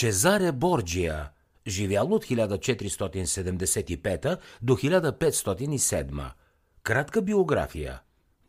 Чезаре Борджия, живял от 1475 до 1507. Кратка биография.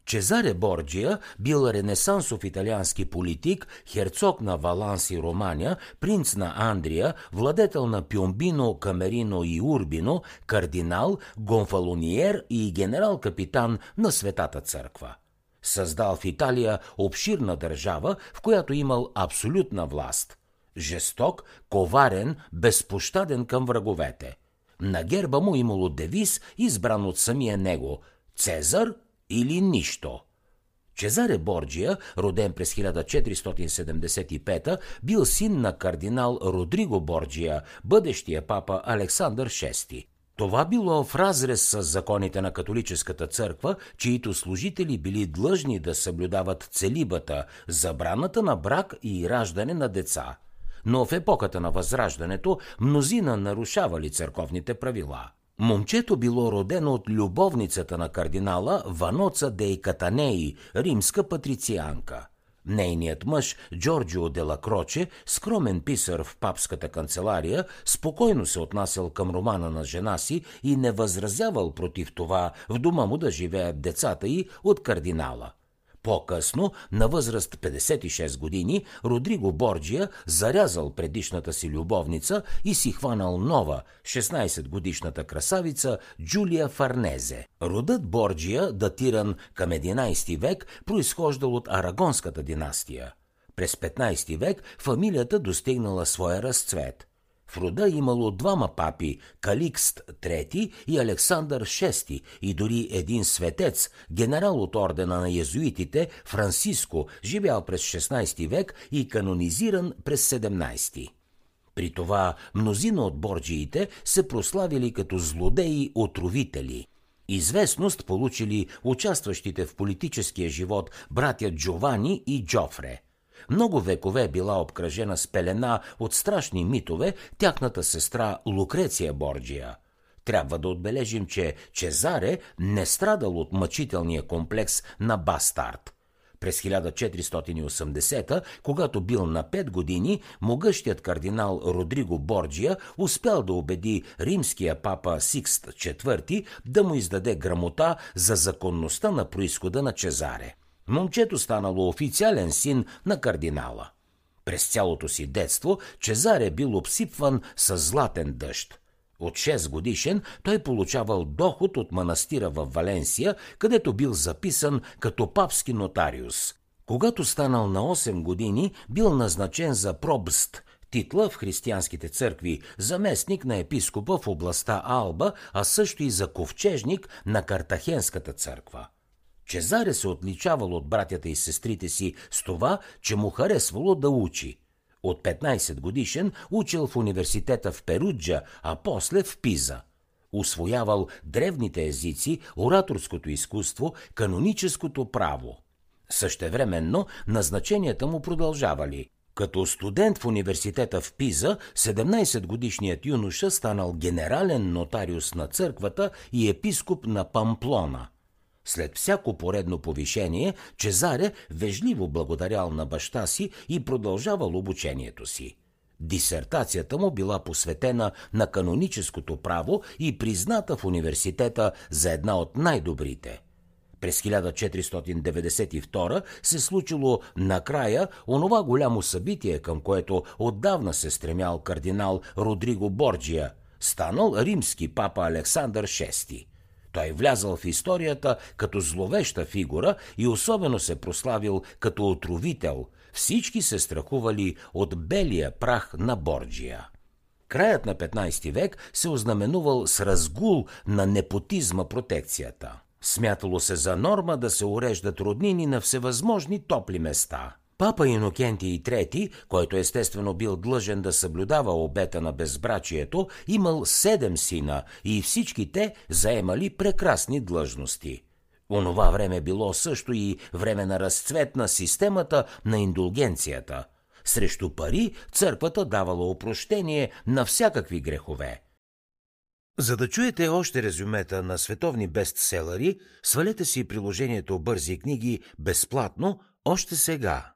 Чезаре Борджия бил ренесансов италиански политик, херцог на Валанс и Романия, принц на Андрия, владетел на Пюмбино, Камерино и Урбино, кардинал, гонфалониер и генерал-капитан на Светата църква. Създал в Италия обширна държава, в която имал абсолютна власт. Жесток, коварен, безпощаден към враговете. На герба му имало девиз, избран от самия него – Цезар или нищо. Чезаре Борджия, роден през 1475, бил син на кардинал Родриго Борджия, бъдещия папа Александър VI. Това било в разрез с законите на католическата църква, чието служители били длъжни да съблюдават целибата, забраната на брак и раждане на деца. Но в епохата на Възраждането мнозина нарушавали църковните правила. Момчето било родено от любовницата на кардинала Ваноца Дей Катанеи, римска патрицианка. Нейният мъж, Джорджио де Кроче, скромен писар в папската канцелария, спокойно се отнасял към романа на жена си и не възразявал против това в дома му да живеят децата й от кардинала. По-късно, на възраст 56 години, Родриго Борджия зарязал предишната си любовница и си хванал нова, 16-годишната красавица Джулия Фарнезе. Родът Борджия, датиран към 11 век, произхождал от Арагонската династия. През 15 век фамилията достигнала своя разцвет – в рода имало двама папи – Каликст III и Александър VI и дори един светец, генерал от ордена на езуитите Франциско, живял през 16 век и канонизиран през 17. При това мнозина от борджиите се прославили като злодеи-отровители – Известност получили участващите в политическия живот братя Джовани и Джофре – много векове била обкръжена с пелена от страшни митове тяхната сестра Лукреция Борджия. Трябва да отбележим, че Чезаре не страдал от мъчителния комплекс на бастард. През 1480, когато бил на 5 години, могъщият кардинал Родриго Борджия успял да убеди римския папа Сикст IV да му издаде грамота за законността на происхода на Чезаре. Момчето станало официален син на кардинала. През цялото си детство Чезаре бил обсипван с златен дъжд. От 6 годишен той получавал доход от манастира в Валенсия, където бил записан като папски нотариус. Когато станал на 8 години, бил назначен за пробст, титла в християнските църкви, заместник на епископа в областта Алба, а също и за ковчежник на Картахенската църква. Чезаре се отличавал от братята и сестрите си с това, че му харесвало да учи. От 15 годишен учил в университета в Перуджа, а после в Пиза. Усвоявал древните езици, ораторското изкуство, каноническото право. Същевременно назначенията му продължавали. Като студент в университета в Пиза, 17-годишният юноша станал генерален нотариус на църквата и епископ на Памплона – след всяко поредно повишение, Чезаре вежливо благодарял на баща си и продължавал обучението си. Дисертацията му била посветена на каноническото право и призната в университета за една от най-добрите. През 1492 се случило накрая онова голямо събитие, към което отдавна се стремял кардинал Родриго Борджия, станал римски папа Александър VI. Той влязал в историята като зловеща фигура и особено се прославил като отровител. Всички се страхували от белия прах на Борджия. Краят на 15 век се ознаменувал с разгул на непотизма протекцията. Смятало се за норма да се уреждат роднини на всевъзможни топли места – Папа Инокентий III, който естествено бил длъжен да съблюдава обета на безбрачието, имал седем сина и всички те заемали прекрасни длъжности. Онова време било също и време на разцвет на системата на индулгенцията. Срещу пари църквата давала опрощение на всякакви грехове. За да чуете още резюмета на световни бестселери, свалете си приложението Бързи книги безплатно още сега.